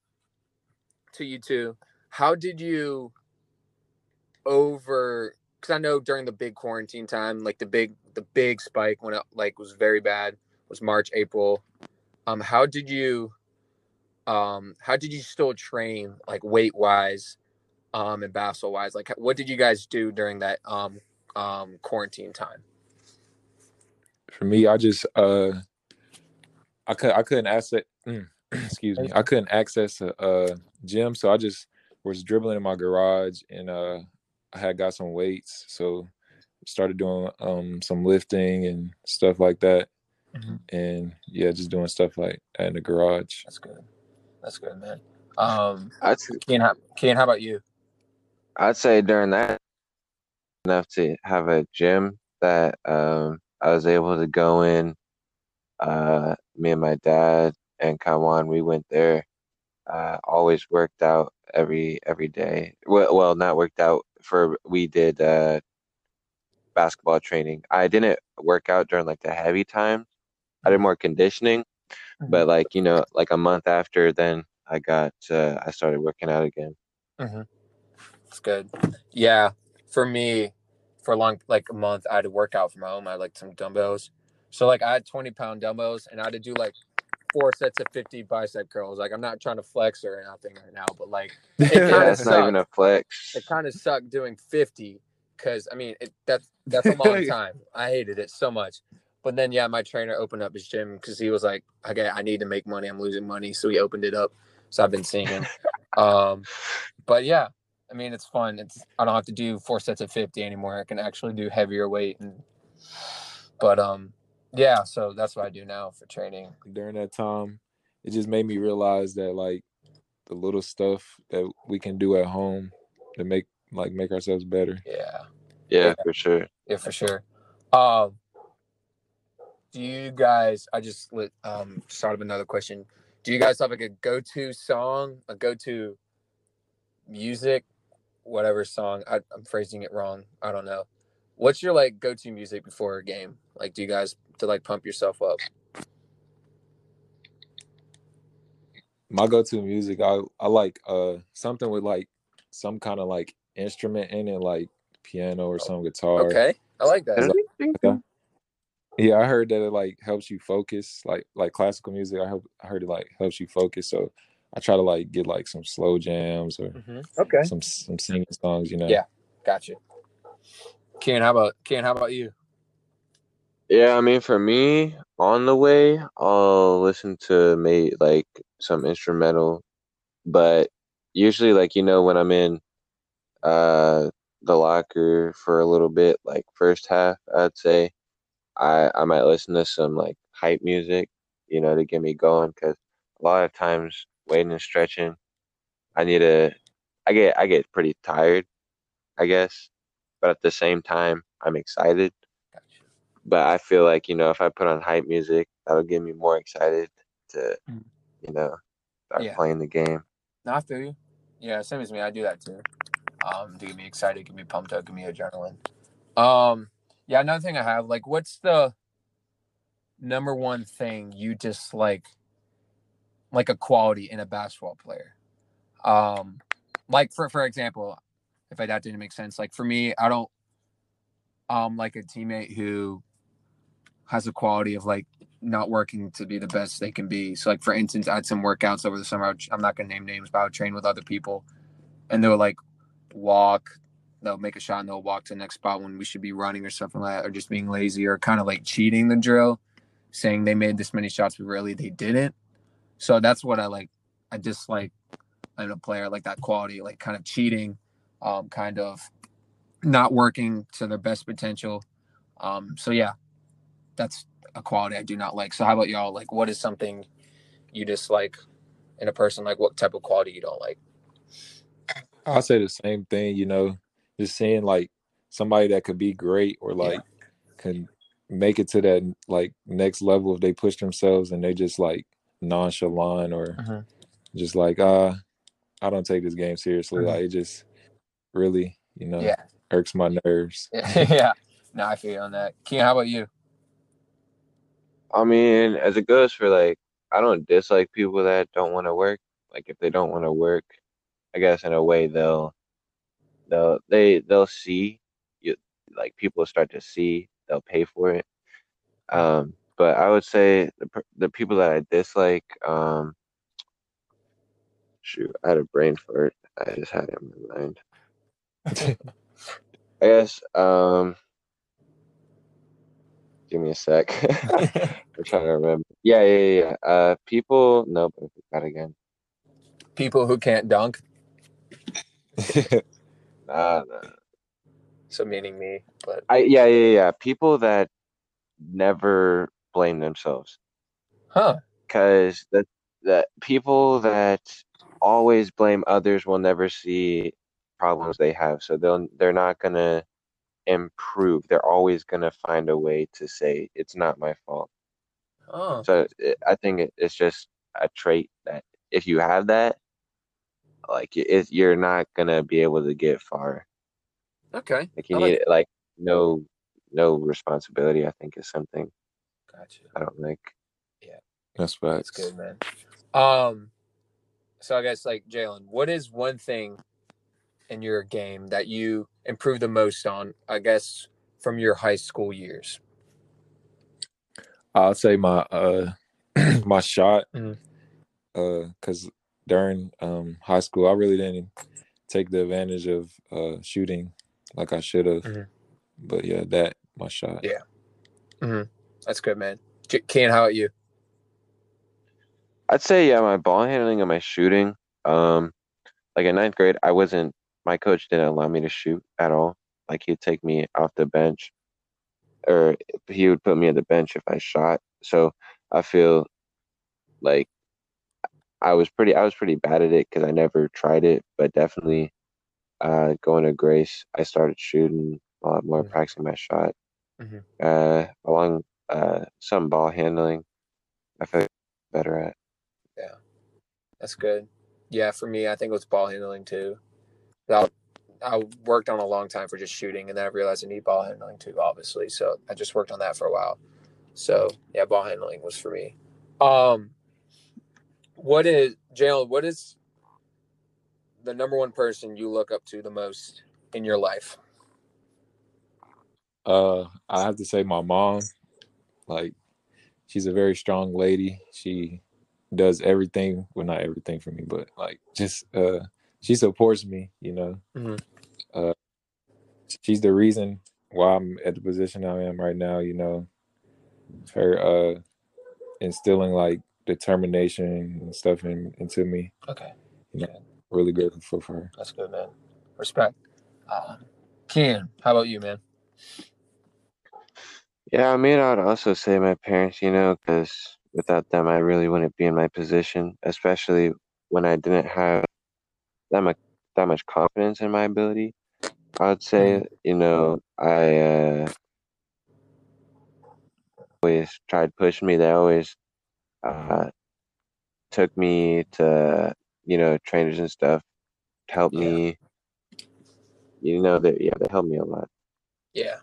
Speaker 1: to you too. How did you over? Because I know during the big quarantine time, like the big the big spike when it like was very bad was March April. Um, how did you? Um, how did you still train like weight wise, um, and basketball wise? Like, what did you guys do during that um um quarantine time?
Speaker 3: For me, I just uh, I could I couldn't access. excuse me. I couldn't access a, a gym, so I just was dribbling in my garage, and uh, I had got some weights, so started doing um some lifting and stuff like that.
Speaker 1: Mhm.
Speaker 3: and yeah, just doing stuff like in the garage.
Speaker 1: That's good. That's good, man. Um,
Speaker 2: I'd
Speaker 1: Keeyan, how, Keeyan, how about you?
Speaker 2: I'd say during that enough to have a gym that um I was able to go in. Uh, me and my dad and Kawan, we went there. Uh, always worked out every every day. Well, well, not worked out for we did uh basketball training. I didn't work out during like the heavy times. I did more conditioning, but like you know, like a month after, then I got uh, I started working out again.
Speaker 1: It's good. Yeah, for me, for a long like a month, I had to work out from home. I had like some dumbbells. So like I had 20 pound dumbbells and I had to do like four sets of 50 bicep curls. Like I'm not trying to flex or anything right now, but like it
Speaker 2: Yeah, it's not even a flex.
Speaker 1: it kind of sucked doing 50 because I mean it, that's that's a long time. I hated it so much. But then yeah, my trainer opened up his gym because he was like, okay, I need to make money. I'm losing money, so he opened it up. So I've been seeing him. um, but yeah, I mean it's fun. It's I don't have to do four sets of 50 anymore. I can actually do heavier weight and. But um, yeah. So that's what I do now for training.
Speaker 3: During that time, it just made me realize that like the little stuff that we can do at home to make like make ourselves better.
Speaker 1: Yeah.
Speaker 2: Yeah, for sure.
Speaker 1: Yeah, for sure. Um, do you guys? I just lit, um of another question. Do you guys have like a go-to song, a go-to music, whatever song? I, I'm phrasing it wrong. I don't know. What's your like go-to music before a game? Like, do you guys to like pump yourself up?
Speaker 3: My go-to music, I I like uh something with like some kind of like instrument in it, like piano or some guitar.
Speaker 1: Okay, I like that.
Speaker 3: Yeah, I heard that it like helps you focus, like like classical music. I hope I heard it like helps you focus. So I try to like get like some slow jams or
Speaker 1: Okay,
Speaker 3: some some singing songs. You know.
Speaker 1: Yeah. gotcha. Keeyan, how about Keeyan? How about you?
Speaker 2: Yeah, I mean, for me, on the way, I'll listen to maybe like some instrumental, but usually, like you know, when I'm in uh the locker for a little bit, like first half, I'd say I I might listen to some like hype music, you know, to get me going. Because a lot of times, waiting and stretching, I need to. I get I get pretty tired, I guess, but at the same time, I'm excited. But I feel like you know if I put on hype music, that'll get me more excited to,
Speaker 1: Mm.
Speaker 2: you know, start
Speaker 1: Yeah.
Speaker 2: playing the game.
Speaker 1: No, I feel you. Yeah, same as me. I do that too. Um, to get me excited, get me pumped up, get me adrenaline. Um, yeah, another thing I have, like, what's the number one thing you dislike, like a quality in a basketball player? Um, like for for example, if I, that didn't make sense, like for me, I don't um like a teammate who has a quality of like not working to be the best they can be. So, like for instance, I had some workouts over the summer. Would- I'm not gonna name names, but I would train with other people, and they'll like walk. They'll make a shot and they'll walk to the next spot when we should be running or something like that, or just being lazy or kind of like cheating the drill, saying they made this many shots, but really they didn't. So that's what I like. I dislike in a player like that quality, like kind of cheating, um, kind of not working to their best potential. Um, so yeah, that's a quality I do not like. So how about y'all? Like, what is something you dislike in a person? Like, what type of quality you don't like?
Speaker 3: I'll say the same thing, you know, just seeing like somebody that could be great or like can make it to that like next level if they push themselves and they just like nonchalant or
Speaker 1: Mhm.
Speaker 3: just like uh I don't take this game seriously.
Speaker 1: Mhm.
Speaker 3: Like it just really, you know,
Speaker 1: Yeah,
Speaker 3: irks my nerves.
Speaker 1: yeah. No, I feel you on that. Keeyan, how about you?
Speaker 2: I mean, as it goes for like, I don't dislike people that don't want to work. Like if they don't want to work, I guess in a way they'll they'll they they'll see you like people start to see they'll pay for it. Um, but I would say the the people that I dislike, um, shoot, I had a brain fart. I just had it in my mind. I guess. Um, give me a sec. I'm trying to remember. Yeah, yeah, yeah. yeah. Uh, people. Nope, I forgot again.
Speaker 1: People who can't dunk.
Speaker 2: Nah, nah.
Speaker 1: So meaning me, but
Speaker 2: I yeah, yeah, yeah. People that never blame themselves
Speaker 1: Huh.
Speaker 2: because that that people that always blame others will never see problems they have so they'll they're not gonna improve they're always gonna find a way to say it's not my fault
Speaker 1: Oh.
Speaker 2: so it, i think it, it's just a trait that if you have that like it, you're not gonna be able to get far
Speaker 1: Okay.
Speaker 2: like you
Speaker 1: I like
Speaker 2: need like no no responsibility i think is something
Speaker 1: Gotcha.
Speaker 2: i don't like yeah,
Speaker 3: That's
Speaker 1: That's
Speaker 3: facts.
Speaker 1: good, man. Um, so I guess like Jaylon, what is one thing in your game that you improved the most on? I guess from your high school years.
Speaker 3: I'll say my uh my shot.
Speaker 1: Mhm.
Speaker 3: Uh, cause during um high school, I really didn't take the advantage of uh shooting like I should have.
Speaker 1: Mhm.
Speaker 3: But yeah, that my shot.
Speaker 1: Yeah. That's good, man. J- Keeyan, how about you?
Speaker 2: I'd say yeah, my ball handling and my shooting. Um, like in ninth grade, I wasn't. My coach didn't allow me to shoot at all. Like he'd take me off the bench, or he would put me at the bench if I shot. So I feel like I was pretty. I was pretty bad at it because I never tried it. But definitely, uh, going to Grace, I started shooting a lot more,
Speaker 1: Mhm.
Speaker 2: practicing my shot.
Speaker 1: Mhm.
Speaker 2: Uh, along uh, some ball handling, I feel better at.
Speaker 1: Yeah, that's good. Yeah, for me, I think it was ball handling too. I, I worked on a long time for just shooting, and then I realized I need ball handling too, obviously. So I just worked on that for a while. So yeah, ball handling was for me. Um, what is Jaylon? What is the number one person you look up to the most in your life?
Speaker 3: Uh, I have to say my mom, like, she's a very strong lady. She does everything, well, not everything for me, but like, just uh, she supports me. You know,
Speaker 1: Mhm.
Speaker 3: uh, she's the reason why I'm at the position I am right now. You know, her uh, instilling like determination and stuff in, into me.
Speaker 1: Okay,
Speaker 3: Really grateful for her.
Speaker 1: that's good, man. Respect. Uh, Keeyan, how about you, man?
Speaker 2: Yeah, I mean, I'd also say my parents, you know, because without them, I really wouldn't be in my position, especially when I didn't have that much that much confidence in my ability. I'd say, you know, I uh, always tried pushing me. They always uh, took me to, you know, trainers and stuff to help
Speaker 1: Yeah.
Speaker 2: me. You know, that yeah, they helped me a lot.
Speaker 1: Yeah.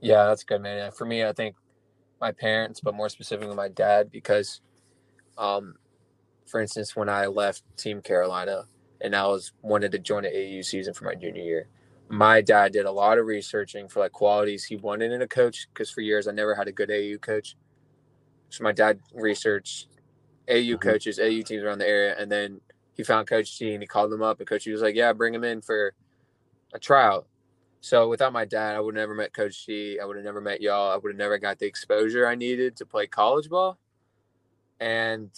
Speaker 1: Yeah, that's good, man. For me, I think my parents, but more specifically my dad, because, um, for instance, when I left Team Carolina and I was wanted to join the AAU season for my junior year, my dad did a lot of researching for like qualities he wanted in a coach. Because for years I never had a good AAU coach, so my dad researched AAU
Speaker 2: Mhm.
Speaker 1: coaches, AAU teams around the area, and then he found Coach D and he called them up, and Coach D was like, "Yeah, bring him in for a tryout." So without my dad, I would have never met Coach D. I would have never met y'all. I would have never got the exposure I needed to play college ball. And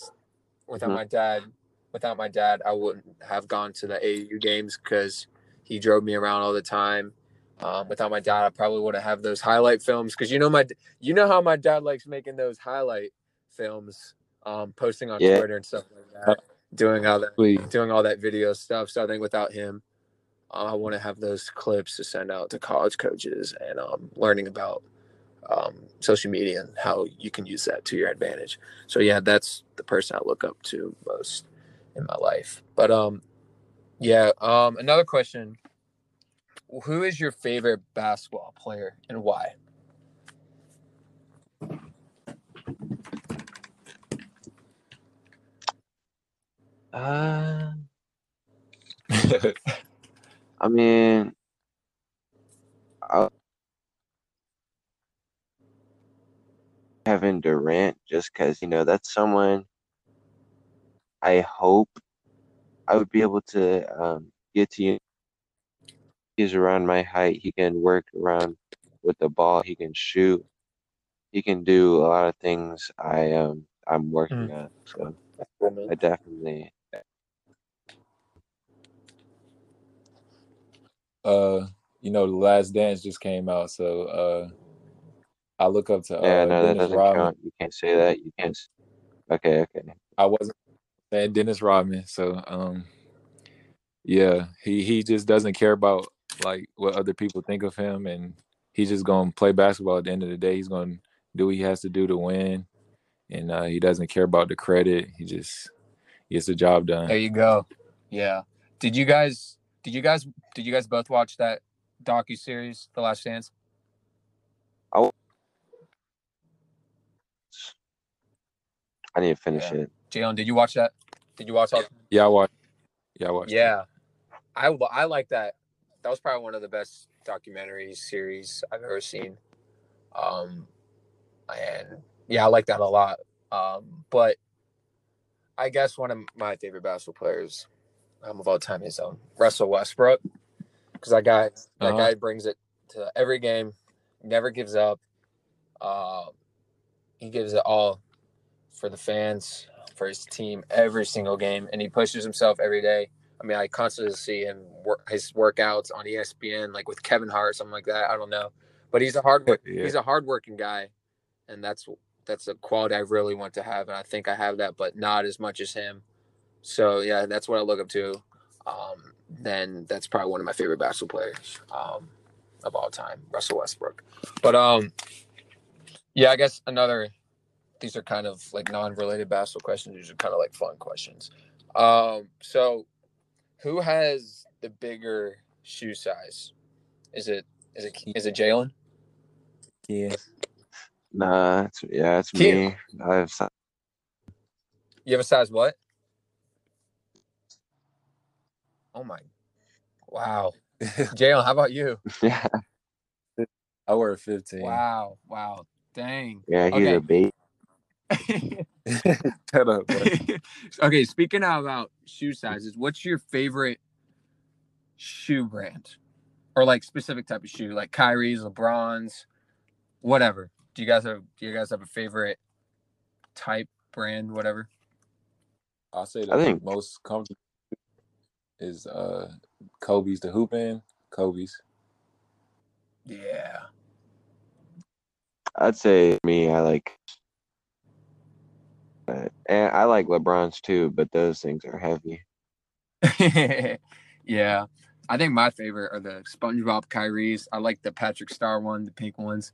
Speaker 1: without
Speaker 2: Mhm.
Speaker 1: my dad, without my dad, I wouldn't have gone to the AAU games because he drove me around all the time. Um, without my dad, I probably wouldn't have those highlight films because you know my, you know how my dad likes making those highlight films, um, posting on
Speaker 2: Yeah.
Speaker 1: Twitter and stuff like that, doing all that
Speaker 3: Please.
Speaker 1: doing all that video stuff. So I think without him, I want to have those clips to send out to college coaches and um, learning about um, social media and how you can use that to your advantage. So yeah, that's the person I look up to most in my life. But um, yeah, um, another question: Who is your favorite basketball player and why?
Speaker 2: Uh, I mean, I Kevin Durant just because you know that's someone I hope I would be able to um, get to. You. He's around my height. He can work around with the ball. He can shoot. He can do a lot of things. I um I'm working on. So I definitely
Speaker 3: uh, you know, the last dance just came out, so uh I look up to uh,
Speaker 2: Yeah, no, that doesn't
Speaker 3: Rodman.
Speaker 2: count. You can't say that. You can't. Okay, okay.
Speaker 3: I wasn't saying Dennis Rodman, so um, yeah, he he just doesn't care about like what other people think of him, and he's just gonna play basketball. At the end of the day, he's gonna do what he has to do to win, and uh, he doesn't care about the credit. He just gets the job done.
Speaker 1: There you go. Yeah. Did you guys? Did you guys? Did you guys both watch that docu series, The Last Dance?
Speaker 2: I need to finish
Speaker 1: Yeah.
Speaker 2: it.
Speaker 1: Jaylon, did you watch that? Did you watch all?
Speaker 3: Yeah, I watched. Yeah, I watched.
Speaker 1: Yeah, I I like that. That was probably one of the best documentary series I've ever seen. Um, and yeah, I like that a lot. Um, but I guess one of my favorite basketball players um, of all time is um, Russell Westbrook because that guy that
Speaker 3: Uh-huh.
Speaker 1: guy brings it to every game, never gives up. Uh, he gives it all for the fans, for his team every single game, and he pushes himself every day. I mean, I constantly see him work his workouts on ESPN, like with Kevin Hart, something like that. I don't know, but he's a hard
Speaker 3: Yeah.
Speaker 1: he's a hardworking guy, and that's that's a quality I really want to have, and I think I have that, but not as much as him. So yeah, that's what I look up to. Um, then that's probably one of my favorite basketball players um, of all time, Russell Westbrook. But um, yeah, I guess another. These are kind of like non-related basketball questions. These are kind of like fun questions. Um, so, who has the bigger shoe size? Is it is it is it Jaylon?
Speaker 3: Yeah.
Speaker 2: Nah, it's, yeah, it's
Speaker 1: Cute.
Speaker 2: me. I have some,
Speaker 1: You have a size what? Oh my! Wow, Jaylon, how about you?
Speaker 2: yeah,
Speaker 3: I wear a 15.
Speaker 1: Wow, wow, dang.
Speaker 2: yeah. He's
Speaker 1: Okay.
Speaker 2: a bait.
Speaker 3: Shut up,
Speaker 1: okay, speaking of about shoe sizes, what's your favorite shoe brand, or like specific type of shoe, like Kyrie's, LeBron's, whatever? Do you guys have Do you guys have a favorite type brand, whatever?
Speaker 3: I'll say the
Speaker 2: I think-
Speaker 3: most comfortable is uh Kobe's the hoop in. Kobe's.
Speaker 1: Yeah.
Speaker 2: I'd say me. I like, uh, and I like LeBron's too, but those things are heavy.
Speaker 1: yeah. I think my favorite are the SpongeBob Kyrie's. I like the Patrick Star one, the pink ones.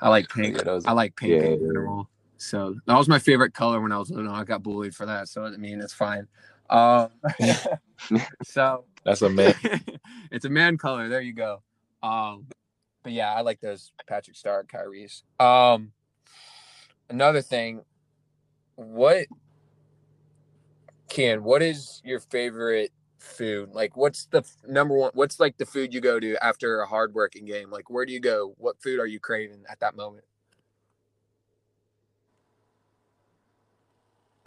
Speaker 1: I like pink.
Speaker 3: Yeah, those
Speaker 1: I like pink
Speaker 2: Yeah,
Speaker 1: in general. So that was my favorite color when I was little. I got bullied for that. So I mean it's fine. Um so
Speaker 3: that's a man.
Speaker 1: it's a man color. There you go. Um but yeah, I like those Patrick Star Kyrie's. Um another thing, what Keeyan, what is your favorite food? Like what's the f- number one what's like the food you go to after a hard working game? Like where do you go? What food are you craving at that moment?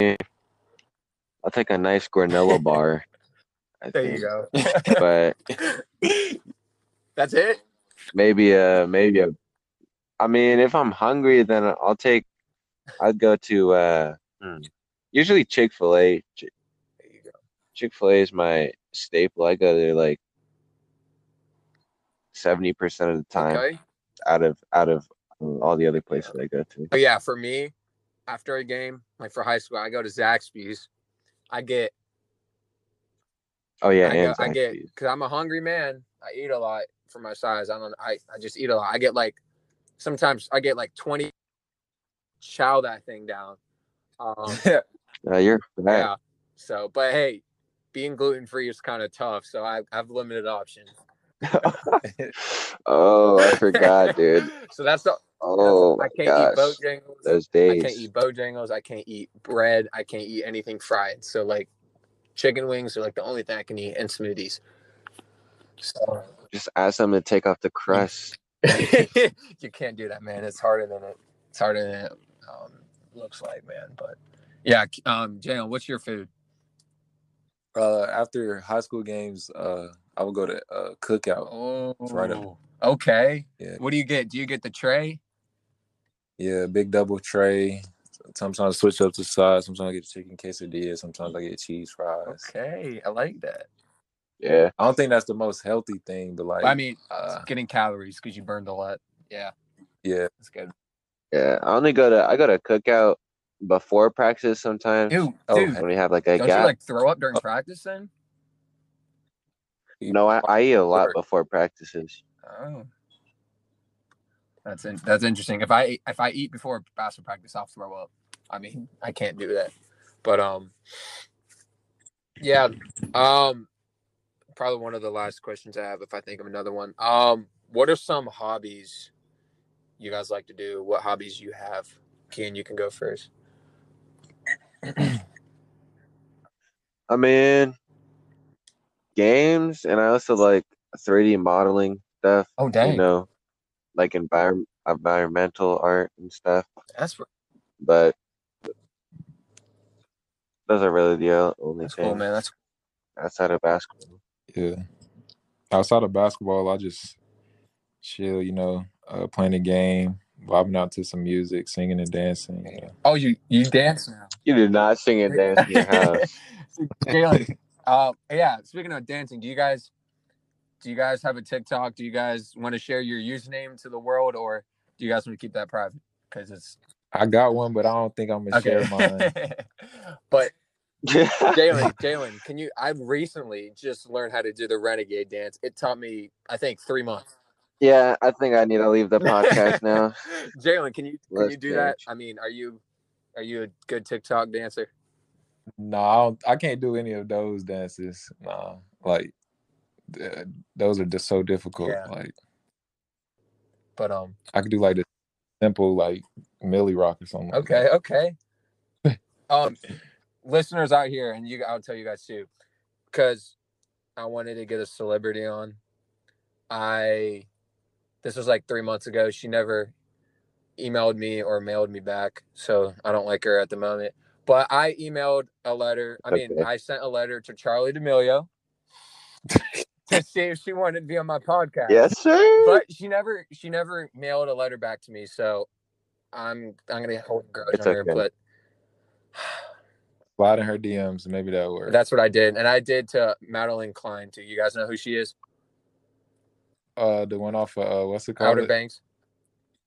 Speaker 2: I'll take a nice granola bar. I
Speaker 1: There
Speaker 2: think,
Speaker 1: you go.
Speaker 2: but
Speaker 1: That's it?
Speaker 2: maybe a maybe a. I mean, if I'm hungry, then I'll take. I'd go to uh, hmm, usually Chick Fil A.
Speaker 1: There you go.
Speaker 2: Chick Fil A is my staple. I go there like seventy percent of the time
Speaker 1: Okay.
Speaker 2: out of out of um, all the other places I go to.
Speaker 1: But yeah, for me, after a game, like for high school, I go to Zaxby's. I get,
Speaker 2: Oh yeah,
Speaker 1: I,
Speaker 2: and
Speaker 1: go, I get, because I'm a hungry man. I eat a lot for my size. I don't, I, I just eat a lot. I get like, sometimes I get like 20, chow that thing down. Um,
Speaker 2: Uh, you're
Speaker 1: yeah. So, but hey, being gluten free is kind of tough. So I, I have limited options.
Speaker 2: oh, I forgot, dude.
Speaker 1: So that's the,
Speaker 2: Oh
Speaker 1: I can't
Speaker 2: gosh,
Speaker 1: eat Bojangles.
Speaker 2: those
Speaker 1: I can't eat Bojangles. I can't eat bread. I can't eat anything fried. So like chicken wings are like the only thing I can eat and smoothies. So
Speaker 2: Just ask them to take off the crust.
Speaker 1: you can't do that, man. It's harder than it. It's harder than it um, looks like, man. But yeah, um, Jaylon, what's your food?
Speaker 3: uh, after high school games, uh, I would go to uh, cookout.
Speaker 1: Oh,
Speaker 3: right up.
Speaker 1: okay.
Speaker 3: Yeah.
Speaker 1: What do you get? Do you get the tray?
Speaker 3: Yeah, big double tray. Sometimes I switch up the sides. Sometimes I get chicken quesadilla. Sometimes I get cheese fries.
Speaker 1: Okay, I like that.
Speaker 2: Yeah.
Speaker 3: I don't think that's the most healthy thing, but like
Speaker 1: I mean,
Speaker 3: uh,
Speaker 1: getting calories because you burned a lot. Yeah.
Speaker 3: Yeah.
Speaker 1: That's good.
Speaker 2: Yeah, I only go to I go to cookout before practice sometimes
Speaker 1: Ew,
Speaker 3: Oh,
Speaker 1: dude,
Speaker 2: when we have like a
Speaker 1: don't you like throw up during practice then?
Speaker 2: no, I, I eat a lot before practices.
Speaker 1: Oh, that's in, that's interesting. If I if I eat before basketball practice, I'll throw up. I mean, I can't do that. But um, yeah, um, probably one of the last questions I have, if I think of another one. Um, what are some hobbies you guys like to do? What hobbies you have? Keeyan, you can go first.
Speaker 2: I mean, games, and I also like 3D modeling stuff.
Speaker 1: Oh dang.
Speaker 2: You
Speaker 1: dang,
Speaker 2: know, like envir- environmental art and stuff.
Speaker 1: that's
Speaker 2: But those are really the only
Speaker 1: that's
Speaker 2: things
Speaker 1: cool, man. That's
Speaker 2: outside of basketball.
Speaker 3: Yeah. Outside of basketball, I just chill, you know, uh, playing a game, vibing out to some music, singing and dancing. You know.
Speaker 1: oh, you you dance now.
Speaker 2: You do not sing and dance in your house.
Speaker 1: Jaylon, uh, yeah. Speaking of dancing, do you guys do you guys have a TikTok? Do you guys want to share your username to the world, or do you guys want to keep that private? Because it's
Speaker 3: I got one, but I don't think I'm gonna
Speaker 1: okay.
Speaker 3: share mine.
Speaker 1: but Jaylon, Jaylon, can you? I recently just learned how to do the renegade dance. It taught me, I think, three months.
Speaker 2: Yeah, I think I need to leave the podcast now.
Speaker 1: Jaylon, can you can
Speaker 2: Let's
Speaker 1: you do that? I mean, are you are you a good TikTok dancer?
Speaker 3: No, I, don't, I can't do any of those dances. Nah, like th- those are just so difficult.
Speaker 1: Yeah.
Speaker 3: Like
Speaker 1: But um,
Speaker 3: I could do like the simple like Milly Rock or something. like
Speaker 1: Okay, okay. um, listeners out here, and you, I'll tell you guys too, because I wanted to get a celebrity on. I, this was like three months ago. She never emailed me or mailed me back, so I don't like her at the moment. But I emailed a letter. I mean,
Speaker 2: Okay.
Speaker 1: I sent a letter to Charli D'Amelio to see if she wanted to be on my podcast
Speaker 2: yes, sir.
Speaker 1: but she never she never mailed a letter back to me so i'm i'm gonna hold a grudge
Speaker 2: It's
Speaker 1: on her
Speaker 2: okay.
Speaker 1: but
Speaker 3: Slide in her DMs, maybe that work.
Speaker 1: that's what i did and i did to Madelyn Cline too you guys know who she is
Speaker 3: uh the one off of uh what's it called?
Speaker 1: outer banks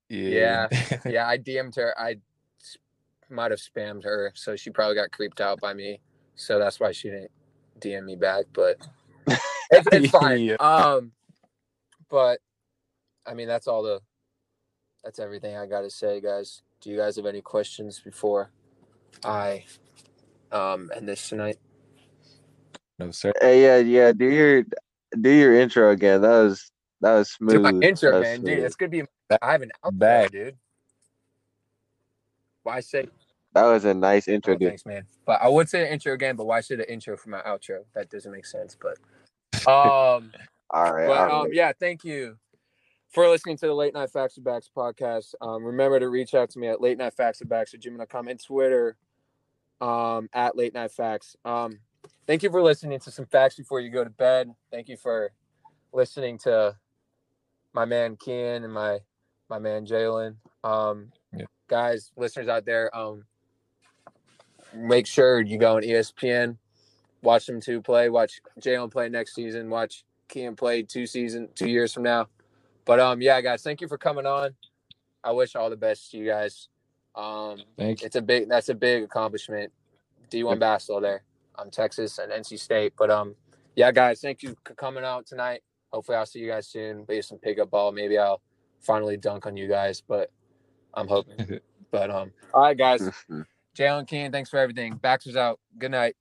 Speaker 3: Yeah.
Speaker 1: yeah yeah, i dm'd her I might have spammed her so she probably got creeped out by me so that's why she didn't dm me back but it's, it's fine
Speaker 3: Yeah.
Speaker 1: um but i mean that's all the that's everything i gotta say guys do you guys have any questions before i um end this tonight
Speaker 3: no sir.
Speaker 2: Hey, yeah, yeah. Do your do your intro again. That was that was smooth.
Speaker 1: Dude, my intro,
Speaker 2: That was
Speaker 1: man, dude,
Speaker 2: smooth.
Speaker 1: it's gonna be.
Speaker 3: Back-
Speaker 1: I have an outro,
Speaker 3: back.
Speaker 1: dude. Why say?
Speaker 2: That was a nice intro,
Speaker 1: Oh,
Speaker 2: dude.
Speaker 1: thanks, man. But I would say the intro again, but why say the intro for my outro? That doesn't make sense. But, um,
Speaker 2: All right,
Speaker 1: but
Speaker 2: all
Speaker 1: um,
Speaker 2: right.
Speaker 1: yeah, thank you for listening to the Late Night Facts and Backs podcast. Um, remember to reach out to me at late night facts and backs at gmail.com and Twitter, um, at late night facts. Um, thank you for listening to some facts before you go to bed. Thank you for listening to my man Keeyan and my my man Jaylon. Um,
Speaker 3: Yeah.
Speaker 1: guys, listeners out there, um, make sure you go on ESPN, watch them two play, watch Jaylon play next season, watch Keeyan play two season, two years from now. But um, yeah, guys, thank you for coming on. I wish all the best to you guys. Um,
Speaker 3: Thank you.
Speaker 1: it's a big that's a big accomplishment. D1 basketball there. Um, Texas and NC State. But um, yeah, guys, thank you for coming out tonight. Hopefully, I'll see you guys soon. Maybe some pickup ball. Maybe I'll finally dunk on you guys. But I'm hoping. but um, all right, guys. Jaylon Keeyan, thanks for everything. Baxley's out. Good night.